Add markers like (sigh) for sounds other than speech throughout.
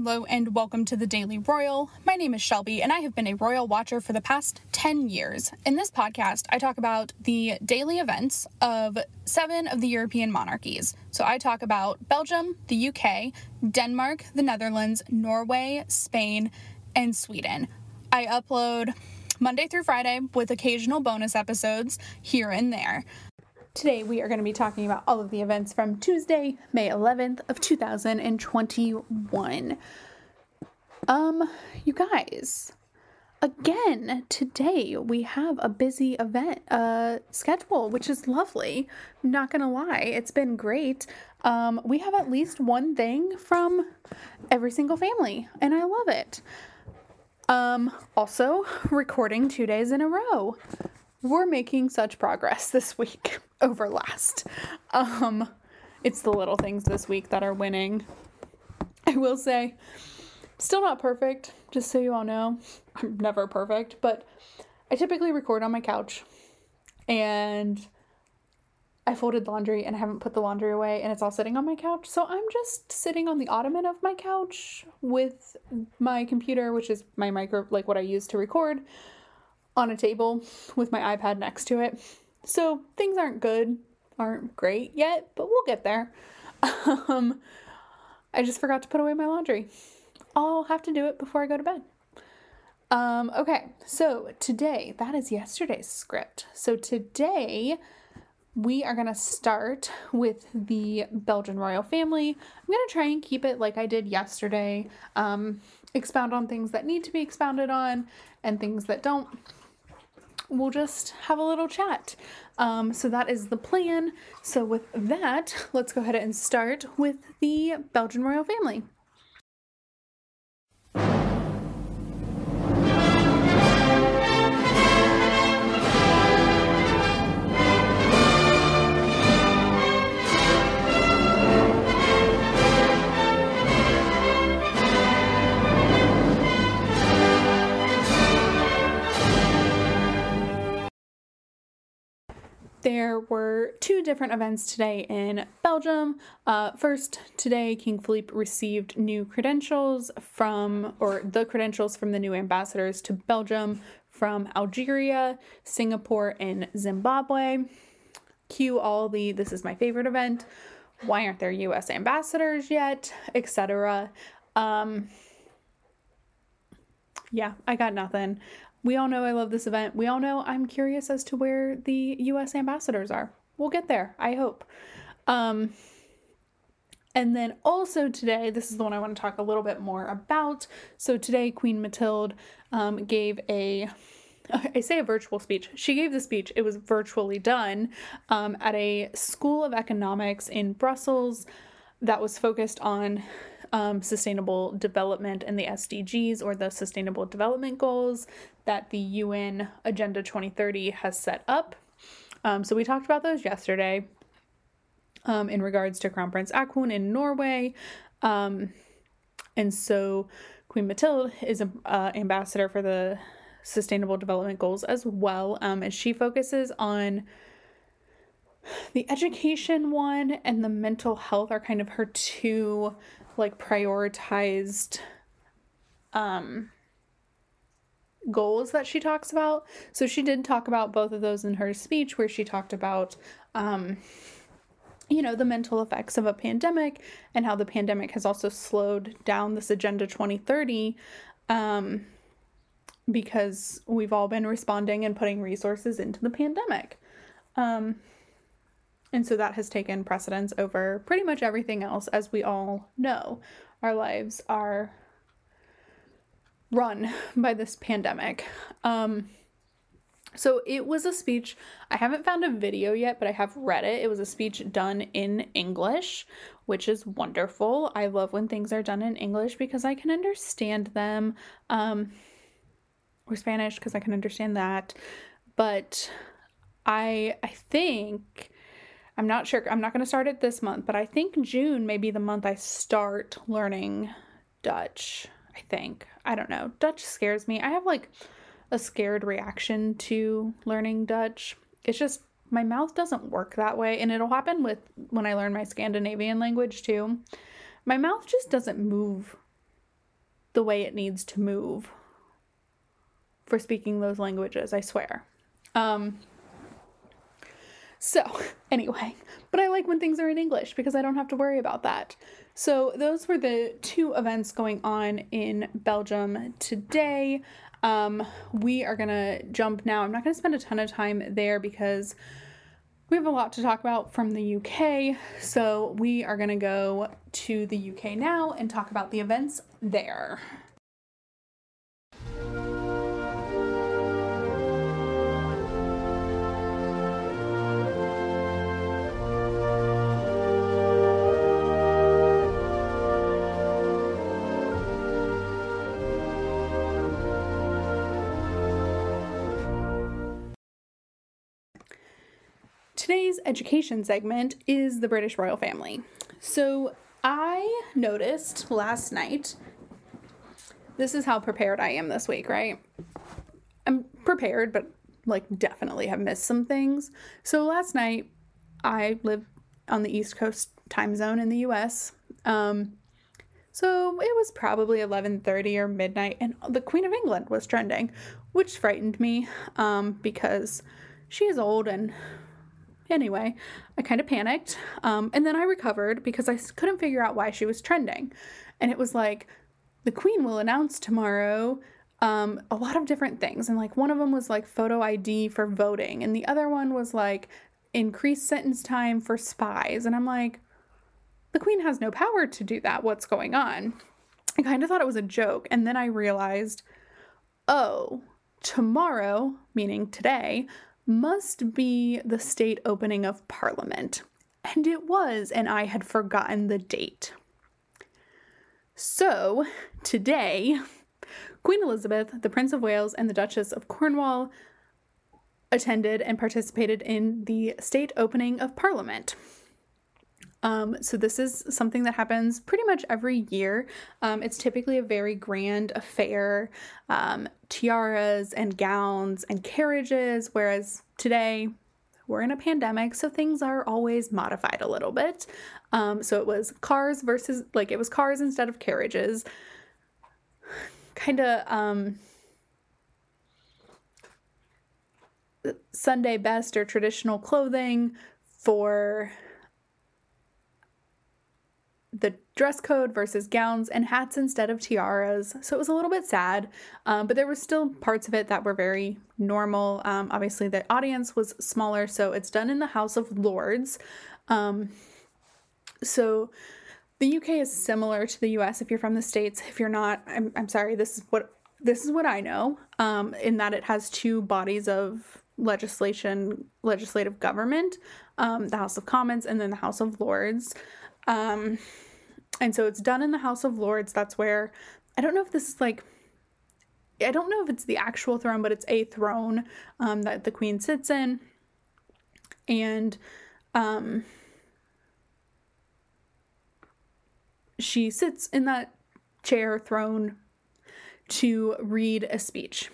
Hello and welcome to the Daily Royal. My name is Shelby and I have been a royal watcher for the past 10 years. In this podcast, I talk about the daily events of seven of the European monarchies. So I talk about Belgium, the UK, Denmark, the Netherlands, Norway, Spain, and Sweden. I upload Monday through Friday with occasional bonus episodes here and there. Today we are going to be talking about all of the events from Tuesday, May 11th of 2021. Um, you guys, again, today we have a busy event uh schedule, which is lovely. not going to lie, it's been great. Um, we have at least one thing from every single family, and I love it. Um, also recording 2 days in a row we're making such progress (laughs) this week over last. Um, it's the little things this week that are winning. I will say, still not perfect, just so you all know. I'm never perfect, but I typically record on my couch and I folded laundry and I haven't put the laundry away and it's all sitting on my couch. So I'm just sitting on the ottoman of my couch with my computer, which is my micro, like what I use to record on a table with my iPad next to it. So things aren't good, aren't great yet, but we'll get there. (laughs) Um, I just forgot to put away my laundry. I'll have to do it before I go to bed. Um, okay, so today, that is yesterday's script. So today, we are going to start with the Belgian royal family. I'm going to try and keep it like I did yesterday, um, expound on things that need to be expounded on and things that don't we'll just have a little chat. Um, so that is the plan. So with that, let's go ahead and start with the Belgian royal family. There were two different events today in Belgium. Uh, first, today, King Philippe received new credentials from, or the credentials from the new ambassadors to Belgium from Algeria, Singapore, and Zimbabwe. Cue all the, this is my favorite event. Why aren't there US ambassadors yet? Etc. Um, yeah, I got nothing. We all know I love this event. We all know I'm curious as to where the US ambassadors are. We'll get there, I hope. Um, and then also today, this is the one I want to talk a little bit more about. So today, Queen Mathilde um, gave a (laughs) I say a virtual speech. She gave the speech. It was virtually done um, at a school of economics in Brussels that was focused on um, sustainable development and the SDGs or the Sustainable Development Goals that the UN Agenda 2030 has set up. Um, so we talked about those yesterday um, in regards to Crown Prince Haakon in Norway. Um, and so Queen Mathilde is an uh, ambassador for the Sustainable Development Goals as well. Um, and she focuses on the education one and the mental health are kind of her two like prioritized um goals that she talks about. So she did talk about both of those in her speech where she talked about um you know the mental effects of a pandemic and how the pandemic has also slowed down this agenda 2030 um because we've all been responding and putting resources into the pandemic. Um and so that has taken precedence over pretty much everything else, as we all know. Our lives are run by this pandemic. Um, so it was a speech. I haven't found a video yet, but I have read it. It was a speech done in English, which is wonderful. I love when things are done in English because I can understand them. Um, or Spanish because I can understand that. But I I think I'm not sure. I'm not going to start it this month, but I think June may be the month I start learning Dutch. I think. I don't know. Dutch scares me. I have like a scared reaction to learning Dutch. It's just my mouth doesn't work that way and it'll happen with when I learn my Scandinavian language too. My mouth just doesn't move the way it needs to move for speaking those languages, I swear. Um, so, (laughs) anyway, but I like when things are in English because I don't have to worry about that. So, those were the two events going on in Belgium today. Um, we are going to jump now. I'm not going to spend a ton of time there because we have a lot to talk about from the UK. So, we are going to go to the UK now and talk about the events there. Today's education segment is the British royal family. So I noticed last night, this is how prepared I am this week, right? I'm prepared, but like definitely have missed some things. So last night, I live on the East Coast time zone in the US. Um, so it was probably 11:30 or midnight and the Queen of England was trending, which frightened me um, because she is old and Anyway, I kind of panicked. Um, and then I recovered because I couldn't figure out why she was trending. And it was like, the queen will announce tomorrow um, a lot of different things. And like one of them was like photo ID for voting, and the other one was like increased sentence time for spies. And I'm like, the queen has no power to do that. What's going on? I kind of thought it was a joke. And then I realized, oh, tomorrow, meaning today, must be the state opening of Parliament. And it was, and I had forgotten the date. So, today, Queen Elizabeth, the Prince of Wales, and the Duchess of Cornwall attended and participated in the state opening of Parliament. Um, so this is something that happens pretty much every year. Um, it's typically a very grand affair, um, tiaras and gowns and carriages, whereas today we're in a pandemic, so things are always modified a little bit. Um, so it was cars versus like it was cars instead of carriages. Kind of um, Sunday best or traditional clothing for the dress code versus gowns and hats instead of tiaras. So it was a little bit sad, um, but there were still parts of it that were very normal. Um, obviously, the audience was smaller, so it's done in the House of Lords. Um, so the UK is similar to the US if you're from the States. If you're not, I'm, I'm sorry, this is what this is what I know, um, in that it has two bodies of legislation, legislative government, um, the House of Commons and then the House of Lords. Um, and so it's done in the House of Lords. That's where I don't know if this is like I don't know if it's the actual throne, but it's a throne um, that the queen sits in. And um, she sits in that chair throne to read a speech.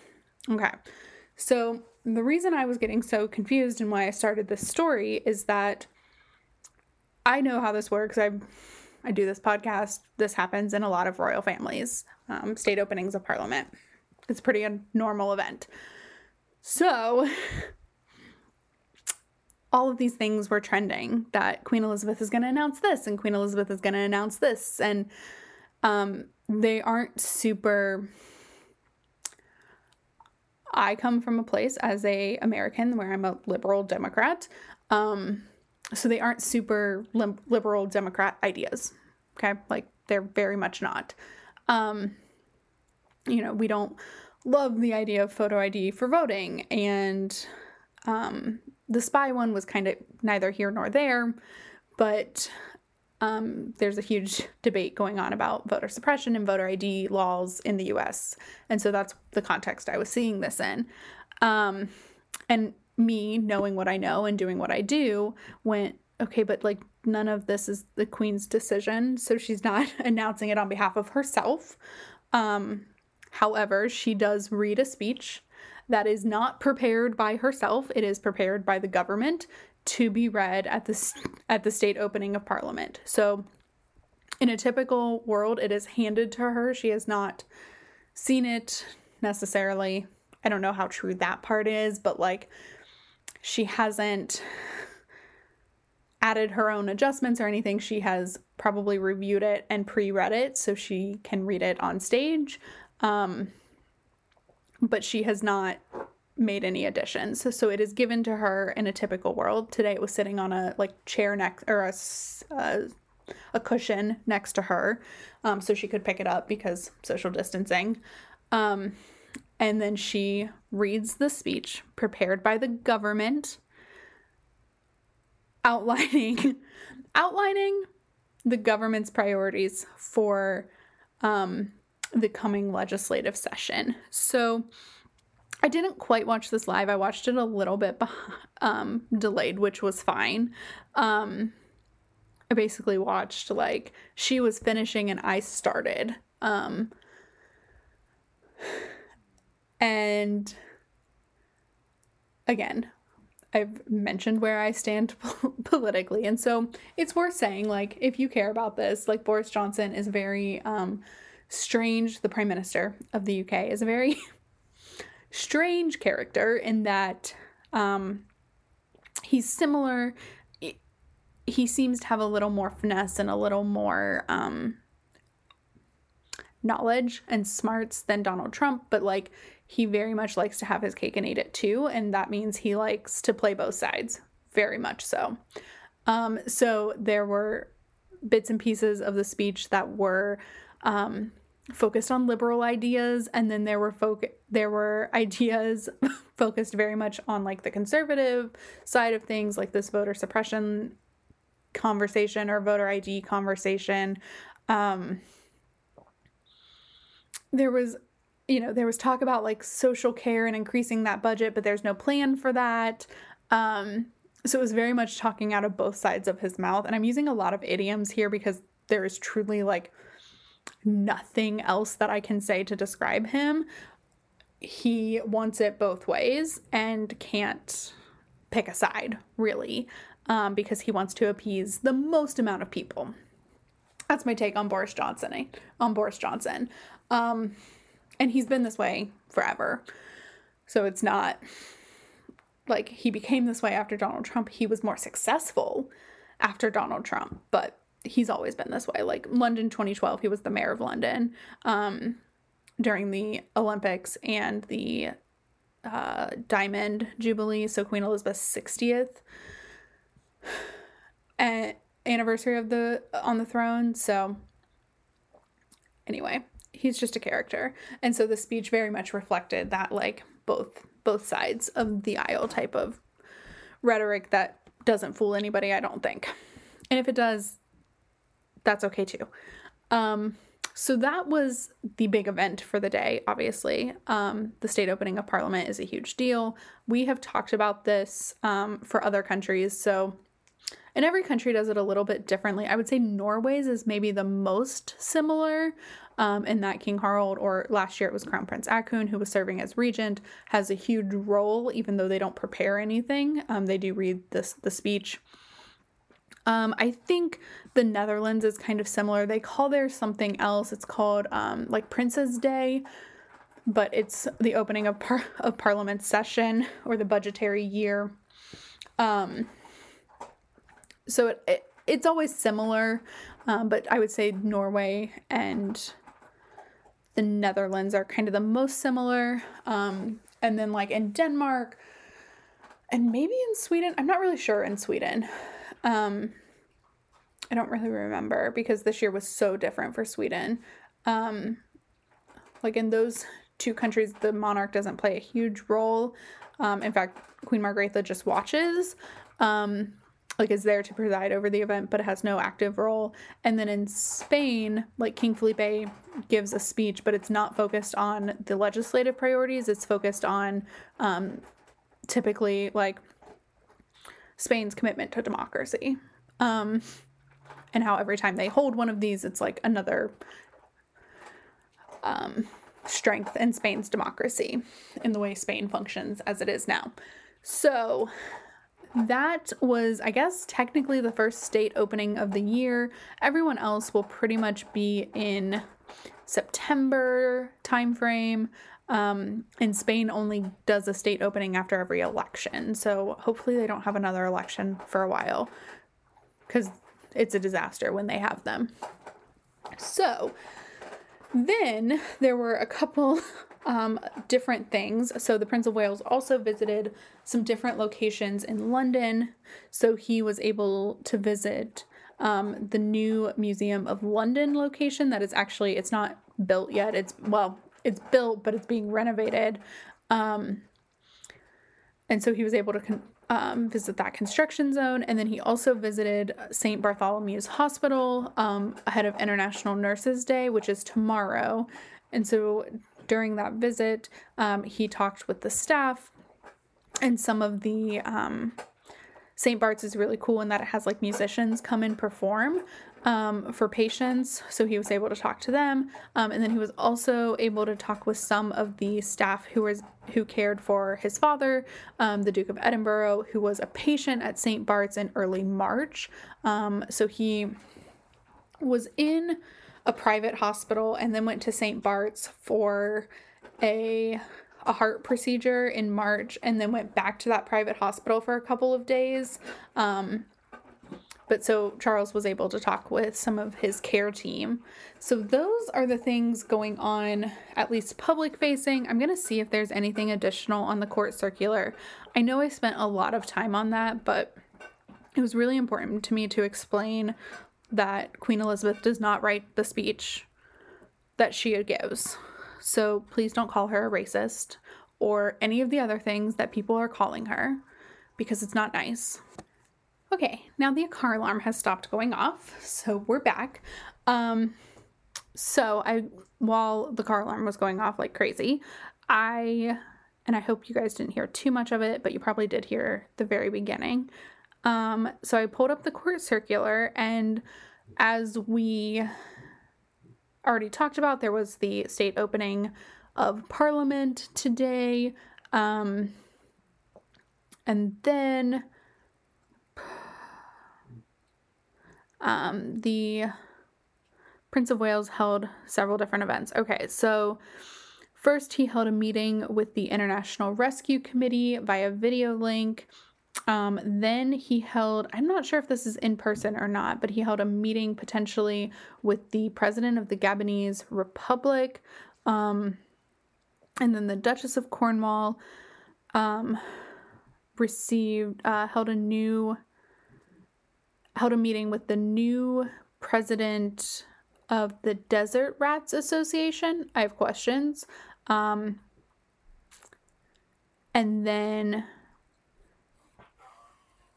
Okay. So the reason I was getting so confused and why I started this story is that I know how this works. I I do this podcast. This happens in a lot of royal families, um, state openings of parliament. It's pretty a normal event. So, (laughs) all of these things were trending that Queen Elizabeth is going to announce this and Queen Elizabeth is going to announce this. And um, they aren't super. I come from a place as a American where I'm a liberal Democrat. Um, so they aren't super liberal Democrat ideas. Okay. Like they're very much not. Um, you know, we don't love the idea of photo ID for voting. And um, the spy one was kind of neither here nor there. But um, there's a huge debate going on about voter suppression and voter ID laws in the US. And so that's the context I was seeing this in. Um, and me knowing what I know and doing what I do went, okay, but like none of this is the queen's decision. So she's not (laughs) announcing it on behalf of herself. Um, however, she does read a speech that is not prepared by herself, it is prepared by the government to be read at the, at the state opening of parliament. So in a typical world, it is handed to her. She has not seen it necessarily. I don't know how true that part is, but like she hasn't added her own adjustments or anything. She has probably reviewed it and pre read it so she can read it on stage. Um, but she has not made any additions. So it is given to her in a typical world. Today it was sitting on a like chair next or a, a, a cushion next to her um, so she could pick it up because social distancing. Um, and then she reads the speech prepared by the government outlining (laughs) outlining the government's priorities for um, the coming legislative session. So I didn't quite watch this live. I watched it a little bit um, delayed, which was fine. Um, I basically watched like she was finishing and I started. Um, and again, I've mentioned where I stand (laughs) politically. And so it's worth saying, like, if you care about this, like, Boris Johnson is very um, strange. The Prime Minister of the UK is a very (laughs) strange character in that um, he's similar. He seems to have a little more finesse and a little more um, knowledge and smarts than Donald Trump, but like he very much likes to have his cake and eat it too. And that means he likes to play both sides, very much so. Um, so there were bits and pieces of the speech that were um, focused on liberal ideas, and then there were folk there were (laughs) ideas focused very much on like the conservative side of things, like this voter suppression conversation or voter ID conversation. Um, there was you know, there was talk about like social care and increasing that budget, but there's no plan for that. Um, so it was very much talking out of both sides of his mouth. And I'm using a lot of idioms here because there is truly like nothing else that I can say to describe him. He wants it both ways and can't pick a side, really, um, because he wants to appease the most amount of people. That's my take on Boris Johnson. On Boris Johnson. Um, and he's been this way forever. So it's not like he became this way after Donald Trump. He was more successful after Donald Trump, but he's always been this way. Like London 2012, he was the mayor of London um, during the Olympics and the uh, Diamond Jubilee, so Queen Elizabeth's 60th anniversary of the on the throne. So anyway, he's just a character. And so the speech very much reflected that like both both sides of the aisle type of rhetoric that doesn't fool anybody, I don't think. And if it does, that's okay too. Um, so that was the big event for the day, obviously. Um, the state opening of parliament is a huge deal. We have talked about this um, for other countries. So, and every country does it a little bit differently. I would say Norway's is maybe the most similar um, in that King Harald, or last year it was Crown Prince Haakon, who was serving as regent, has a huge role, even though they don't prepare anything. Um, they do read this the speech. Um, I think the Netherlands is kind of similar. They call there something else. It's called um, like Prince's Day, but it's the opening of par- (laughs) of Parliament session or the budgetary year. Um, so it, it it's always similar, um, but I would say Norway and the Netherlands are kind of the most similar. Um, and then, like in Denmark and maybe in Sweden, I'm not really sure in Sweden. Um, I don't really remember because this year was so different for Sweden. Um, like in those two countries, the monarch doesn't play a huge role. Um, in fact, Queen Margrethe just watches. Um, like is there to preside over the event but it has no active role. And then in spain like king felipe gives a speech but it's not focused on the legislative priorities. It's focused on um, typically like spain's commitment to democracy. Um, and how every time they hold one of these it's like another um, strength in spain's democracy in the way spain functions as it is now. So that was, I guess, technically the first state opening of the year. Everyone else will pretty much be in September timeframe. Um, and Spain only does a state opening after every election. So hopefully they don't have another election for a while because it's a disaster when they have them. So then there were a couple (laughs) um, different things. So the Prince of Wales also visited some different locations in London. So he was able to visit um, the new Museum of London location that is actually, it's not built yet. It's, well, it's built, but it's being renovated. Um, and so he was able to con- um, visit that construction zone. And then he also visited St. Bartholomew's Hospital um, ahead of International Nurses Day, which is tomorrow. And so during that visit, um, he talked with the staff and some of the. Um, St. Bart's is really cool in that it has like musicians come and perform um, for patients. So he was able to talk to them, um, and then he was also able to talk with some of the staff who was who cared for his father, um, the Duke of Edinburgh, who was a patient at St. Bart's in early March. Um, so he was in a private hospital and then went to St. Bart's for a a heart procedure in March and then went back to that private hospital for a couple of days. Um, but so Charles was able to talk with some of his care team. So those are the things going on, at least public facing. I'm going to see if there's anything additional on the court circular. I know I spent a lot of time on that, but it was really important to me to explain that Queen Elizabeth does not write the speech that she gives. So please don't call her a racist or any of the other things that people are calling her because it's not nice. Okay, now the car alarm has stopped going off, so we're back. Um, so I, while the car alarm was going off like crazy, I, and I hope you guys didn't hear too much of it, but you probably did hear the very beginning. Um, so I pulled up the court circular, and as we already talked about, there was the state opening of Parliament today. Um, and then um, the Prince of Wales held several different events. Okay, so first he held a meeting with the International Rescue Committee via video link. Um, then he held, I'm not sure if this is in person or not, but he held a meeting potentially with the president of the Gabonese Republic. Um, and then the Duchess of Cornwall um, received, uh, held a new held a meeting with the new president of the Desert Rats Association. I have questions. Um, and then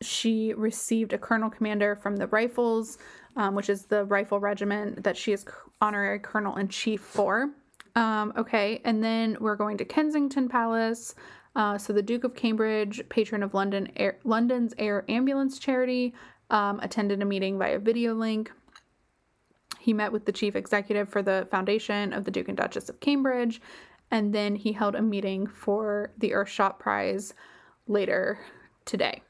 she received a colonel commander from the Rifles, um, which is the rifle regiment that she is honorary colonel in chief for. Um, okay, and then we're going to Kensington Palace. Uh, so the Duke of Cambridge, patron of London Air, London's Air Ambulance Charity, um, attended a meeting via video link. He met with the chief executive for the foundation of the Duke and Duchess of Cambridge, and then he held a meeting for the Earthshot Prize later today.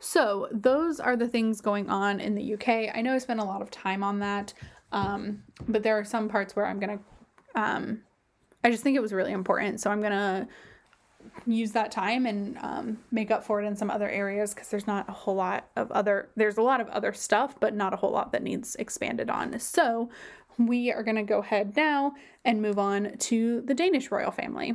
So, those are the things going on in the UK. I know I spent a lot of time on that, um, but there are some parts where I'm going to, um, I just think it was really important. So, I'm going to use that time and um, make up for it in some other areas because there's not a whole lot of other there's a lot of other stuff but not a whole lot that needs expanded on so we are going to go ahead now and move on to the danish royal family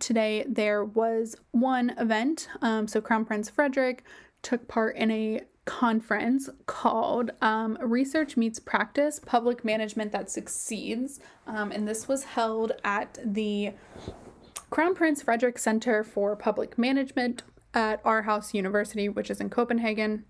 Today, there was one event. Um, so, Crown Prince Frederik took part in a conference called um, Research Meets Practice Public Management That Succeeds. Um, and this was held at the Crown Prince Frederik Center for Public Management at Aarhus University, which is in Copenhagen.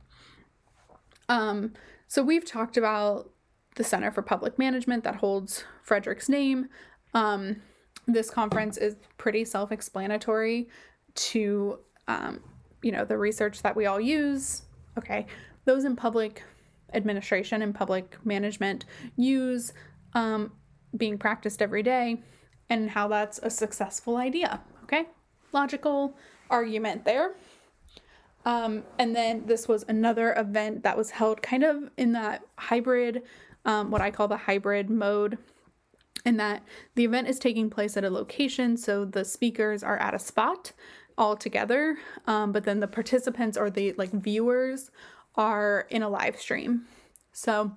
Um, so we've talked about the Center for Public Management that holds Frederik's name. Um, this conference is pretty self explanatory to, um, you know, the research that we all use. Okay, those in public administration and public management use um, being practiced every day and how that's a successful idea. Okay, logical argument there. Um, and then this was another event that was held kind of in that hybrid, um, what I call the hybrid mode, in that the event is taking place at a location, so the speakers are at a spot all together, um, but then the participants or the like viewers are in a live stream. So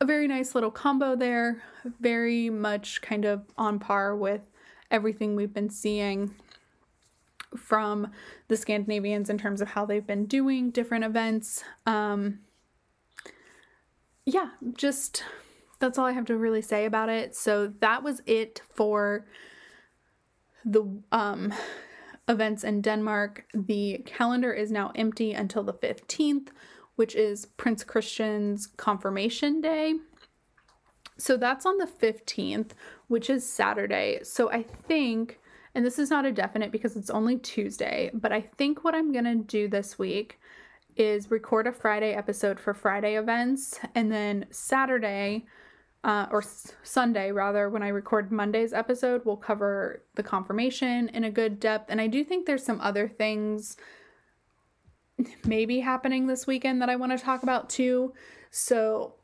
a very nice little combo there, very much kind of on par with everything we've been seeing from the Scandinavians in terms of how they've been doing different events. Um, yeah, just that's all I have to really say about it. So that was it for the um, events in Denmark. The calendar is now empty until the 15th, which is Prince Christian's confirmation day. So that's on the 15th, which is Saturday. So I think and this is not a definite because it's only Tuesday, but I think what I'm going to do this week is record a Friday episode for Friday events and then Saturday uh, or s- Sunday rather when I record Monday's episode we'll cover the confirmation in a good depth and I do think there's some other things maybe happening this weekend that I want to talk about too. So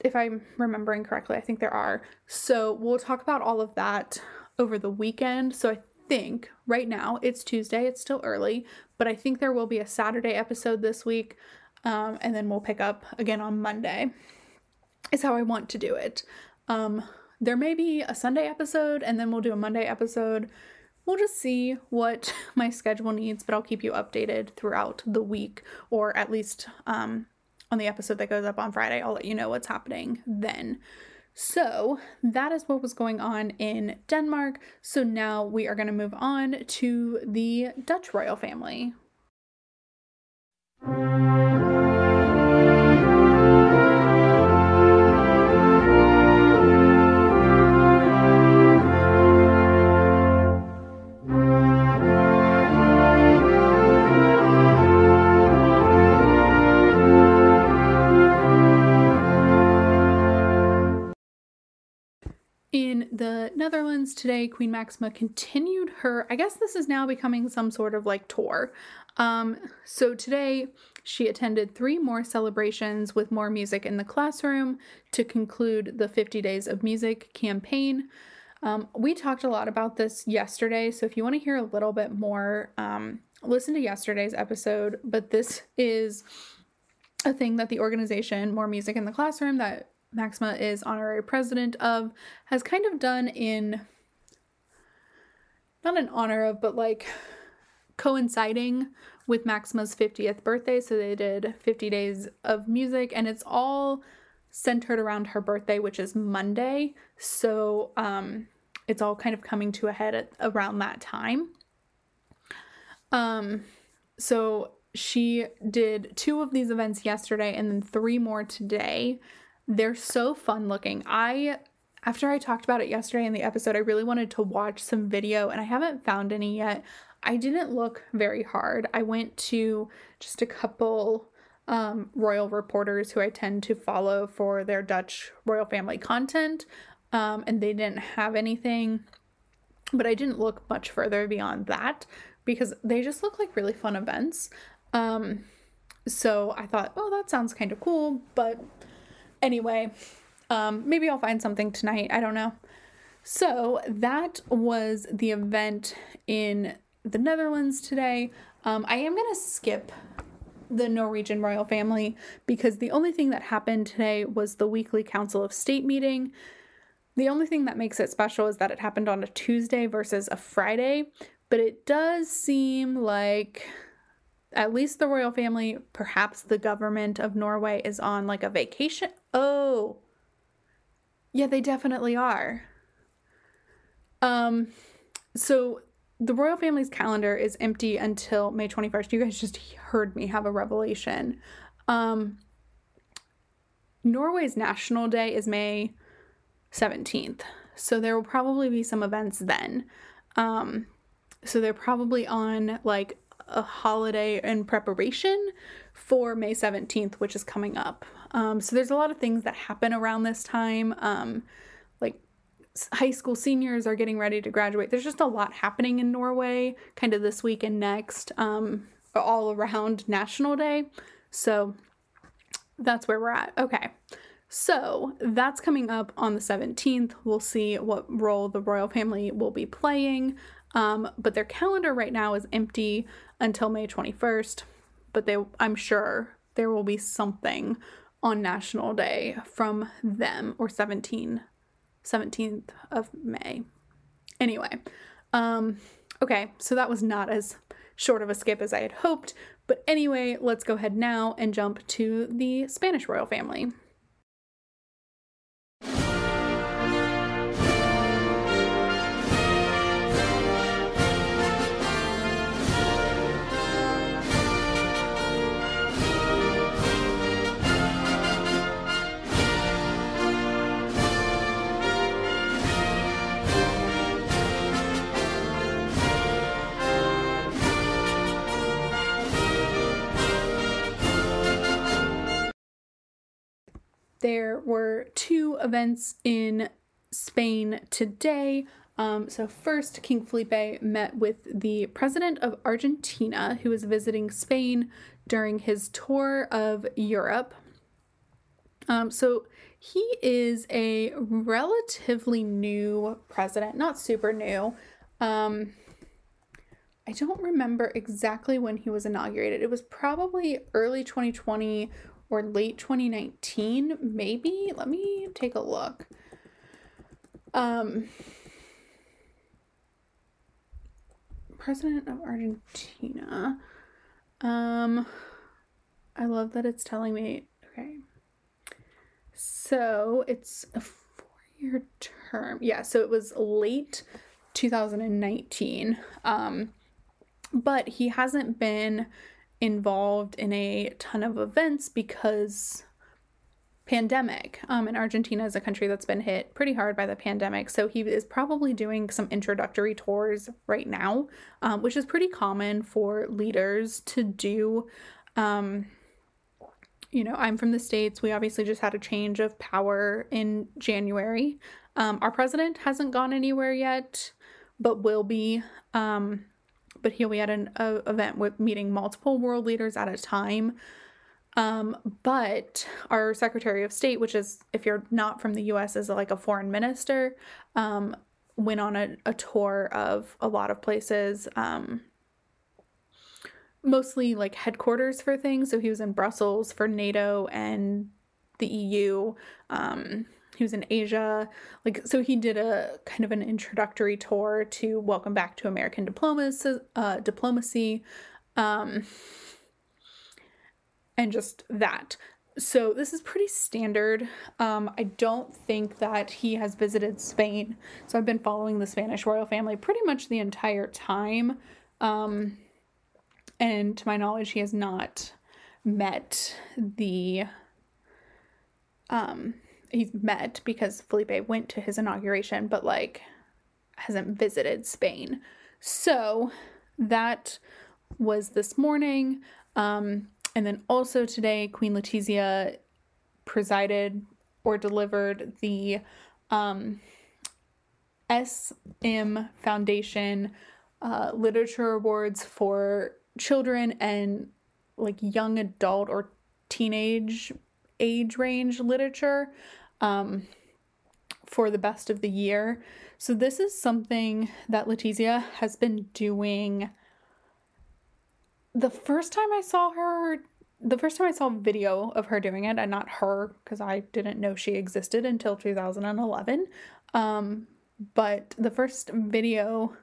if I'm remembering correctly, I think there are. So we'll talk about all of that over the weekend. So I think right now it's Tuesday, it's still early, but I think there will be a Saturday episode this week. Um, and then we'll pick up again on Monday, is how I want to do it. Um, there may be a Sunday episode and then we'll do a Monday episode. We'll just see what (laughs) my schedule needs, but I'll keep you updated throughout the week or at least um, on the episode that goes up on Friday. I'll let you know what's happening then. So that is what was going on in Denmark. So now we are going to move on to the Dutch royal family. Netherlands today, Queen Maxima continued her, I guess this is now becoming some sort of like tour. Um, so today she attended three more celebrations with more music in the classroom to conclude the 50 Days of Music campaign. Um, we talked a lot about this yesterday, so if you want to hear a little bit more, um, listen to yesterday's episode. But this is a thing that the organization More Music in the Classroom that Maxima is honorary president of, has kind of done in not in honor of, but like coinciding with Maxima's 50th birthday. So they did 50 days of music, and it's all centered around her birthday, which is Monday. So um, it's all kind of coming to a head at around that time. Um, so she did two of these events yesterday and then three more today. They're so fun looking. I after I talked about it yesterday in the episode, I really wanted to watch some video and I haven't found any yet. I didn't look very hard. I went to just a couple um, royal reporters who I tend to follow for their Dutch royal family content, um, and they didn't have anything. But I didn't look much further beyond that because they just look like really fun events. Um, so I thought, oh, that sounds kind of cool, but Anyway, um, maybe I'll find something tonight. I don't know. So that was the event in the Netherlands today. Um, I am going to skip the Norwegian royal family because the only thing that happened today was the weekly Council of State meeting. The only thing that makes it special is that it happened on a Tuesday versus a Friday, but it does seem like at least the royal family, perhaps the government of Norway is on like a vacation. Oh. Yeah, they definitely are. Um so the royal family's calendar is empty until May 21st. You guys just heard me have a revelation. Um Norway's national day is May 17th. So there will probably be some events then. Um so they're probably on like a holiday in preparation for May 17th, which is coming up. Um, so there's a lot of things that happen around this time. Um, like high school seniors are getting ready to graduate. There's just a lot happening in Norway, kind of this week and next, um, all around National Day. So that's where we're at. Okay. So that's coming up on the 17th. We'll see what role the royal family will be playing. Um, but their calendar right now is empty until May 21st. But they, I'm sure there will be something on National Day from them or 17, 17th of May. Anyway, um, okay, so that was not as short of a skip as I had hoped. But anyway, let's go ahead now and jump to the Spanish royal family. There were two events in Spain today. Um, so, first, King Felipe met with the president of Argentina, who was visiting Spain during his tour of Europe. Um, so, he is a relatively new president, not super new. Um, I don't remember exactly when he was inaugurated. It was probably early 2020 or late 2019, maybe. Let me take a look. Um, President of Argentina. Um, I love that it's telling me. Okay. So it's a four year term. Yeah, so it was late 2019. Um, but he hasn't been involved in a ton of events because pandemic. Um, and argentina is a country that's been hit pretty hard by the pandemic. So he is probably doing some introductory tours right now um, which is pretty common for leaders to do. Um, you know i'm from the states. We obviously just had a change of power in january. Um, our president hasn't gone anywhere yet but will be. Um, but he'll be at an event with meeting multiple world leaders at a time. Um, but our Secretary of State, which is if you're not from the U.S., is like a foreign minister, um, went on a, a tour of a lot of places. Um, mostly like headquarters for things. So he was in Brussels for NATO and the EU. Um, he was in Asia. Like, so he did a kind of an introductory tour to Welcome Back to American Diplomacy, uh, diplomacy um, and just that. So this is pretty standard. Um, I don't think that he has visited Spain. So I've been following the Spanish royal family pretty much the entire time. Um, and to my knowledge, he has not met the um he's met because Felipe went to his inauguration, but like hasn't visited Spain. So that was this morning. Um, and then also today, Queen Letizia presided or delivered the um, SM Foundation uh, Literature Awards for children and like young adult or teenage age range literature um, for the best of the year. So, this is something that Letizia has been doing. The first time I saw her, the first time I saw a video of her doing it, and not her, because I didn't know she existed until 2011. Um, but the first video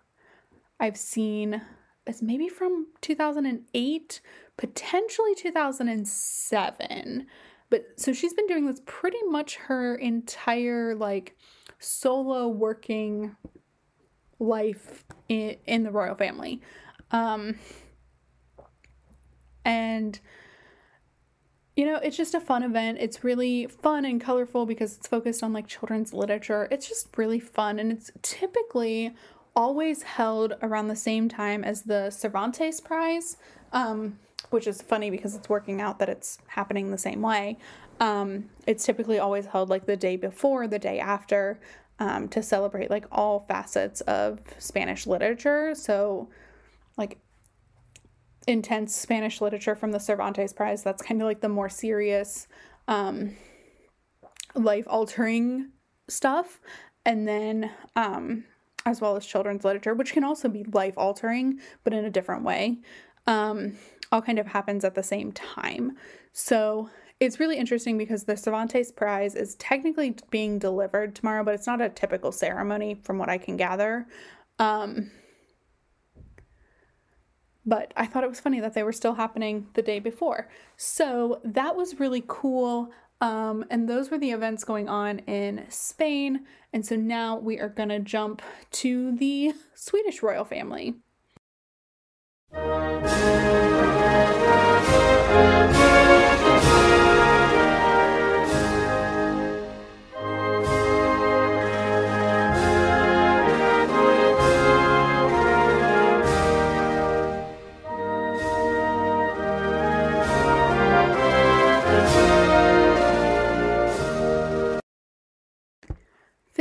I've seen is maybe from 2008, potentially 2007. But so she's been doing this pretty much her entire like solo working life in, in the royal family. Um, and you know, it's just a fun event. It's really fun and colorful because it's focused on like children's literature. It's just really fun and it's typically always held around the same time as the Cervantes Prize, um, which is funny because it's working out that it's happening the same way. Um, it's typically always held like the day before, the day after, um, to celebrate like all facets of Spanish literature. So, like intense Spanish literature from the Cervantes Prize. That's kind of like the more serious, um, life altering stuff. And then, um, as well as children's literature, which can also be life altering, but in a different way, um, all kind of happens at the same time. So it's really interesting because the Cervantes Prize is technically being delivered tomorrow, but it's not a typical ceremony from what I can gather. Um, but I thought it was funny that they were still happening the day before. So that was really cool. Um, and those were the events going on in Spain. And so now we are going to jump to the Swedish royal family.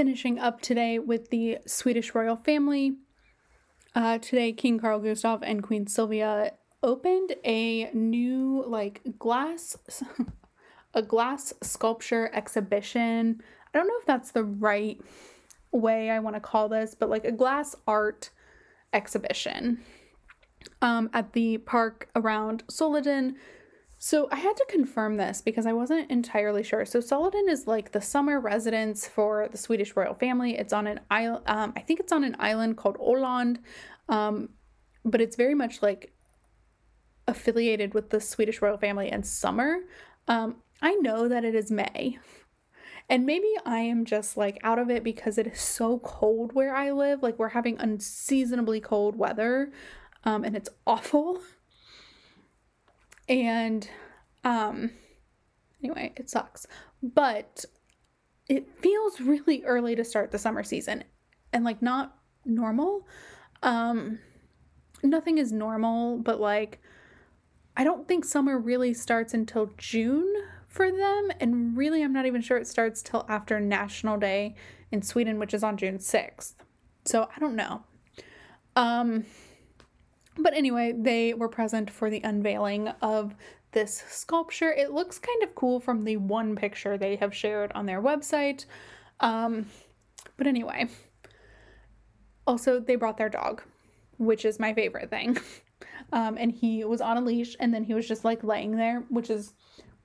Finishing up today with the Swedish royal family. Uh, today, King Carl Gustaf and Queen Sylvia opened a new like glass, (laughs) a glass sculpture exhibition. I don't know if that's the right way I want to call this, but like a glass art exhibition um, at the park around Solliden so I had to confirm this because I wasn't entirely sure. So Solliden is like the summer residence for the Swedish royal family. It's on an island. Um, I think it's on an island called Öland, um, but it's very much like affiliated with the Swedish royal family in summer. Um, I know that it is May. And maybe I am just like out of it because it is so cold where I live. Like we're having unseasonably cold weather um, and it's (laughs) awful. And um anyway, it sucks. But it feels really early to start the summer season and like not normal. Um nothing is normal, but like I don't think summer really starts until June for them and really I'm not even sure it starts till after National Day in Sweden which is on June 6th. So I don't know. Um but anyway, they were present for the unveiling of this sculpture. It looks kind of cool from the one picture they have shared on their website. Um, but anyway, also, they brought their dog, which is my favorite thing. (laughs) Um, and he was on a leash and then he was just like laying there, which is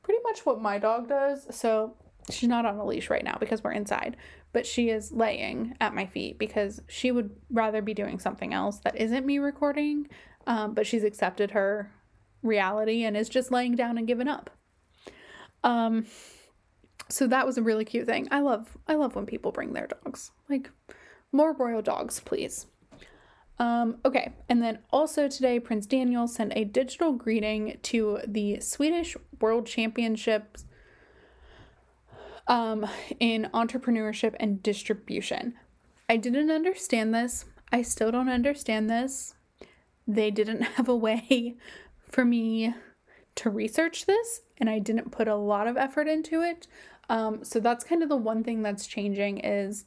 pretty much what my dog does. So she's not on a leash right now because we're inside, but she is laying at my feet because she would rather be doing something else that isn't me recording. Um, but she's accepted her reality and is just laying down and giving up. Um, so that was a really cute thing. I love I love when people bring their dogs. Like more royal dogs, please. Um, okay, and then also today, Prince Daniel sent a digital greeting to the Swedish World Championships um, in entrepreneurship and distribution. I didn't understand this. I still don't understand this. They didn't (laughs) have a way for me to research this, and I didn't put a lot of effort into it. Um, so that's kind of the one thing that's changing is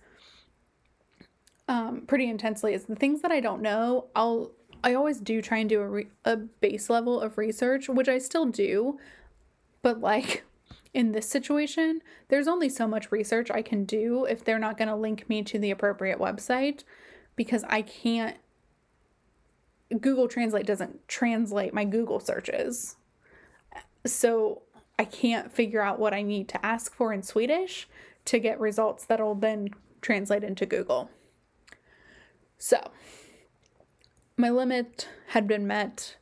um, pretty intensely is the things that I don't know. I'll I always do try and do a, re- a base level of research, which I still do, but like in this situation, there's only so much research I can do if they're not going to link me to the appropriate website because I can't. Google Translate doesn't translate my Google searches. So I can't figure out what I need to ask for in Swedish to get results that'll then translate into Google. So, my limit had been met.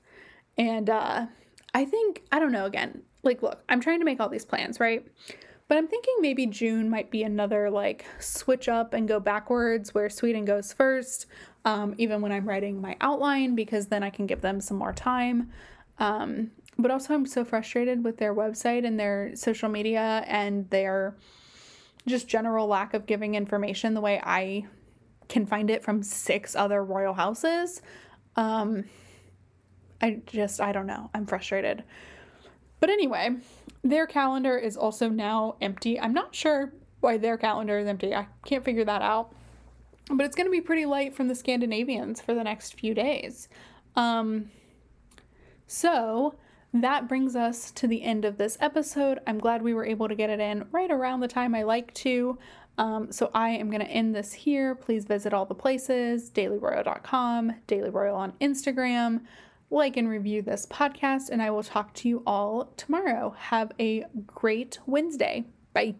And uh, I think, I don't know, again, like, look, I'm trying to make all these plans, right? But I'm thinking maybe June might be another like switch up and go backwards where Sweden goes first, um, even when I'm writing my outline, because then I can give them some more time. Um, but also, I'm so frustrated with their website and their social media and their just general lack of giving information the way I can find it from six other royal houses. Um, I just, I don't know. I'm frustrated. But anyway, their calendar is also now empty. I'm not sure why their calendar is empty. I can't figure that out. But it's going to be pretty light from the Scandinavians for the next few days. Um, so that brings us to the end of this episode. I'm glad we were able to get it in right around the time I like to. Um, so I am going to end this here. Please visit all the places dailyroyal.com, Daily Royal on Instagram like and review this podcast, and I will talk to you all tomorrow. Have a great Wednesday. Bye.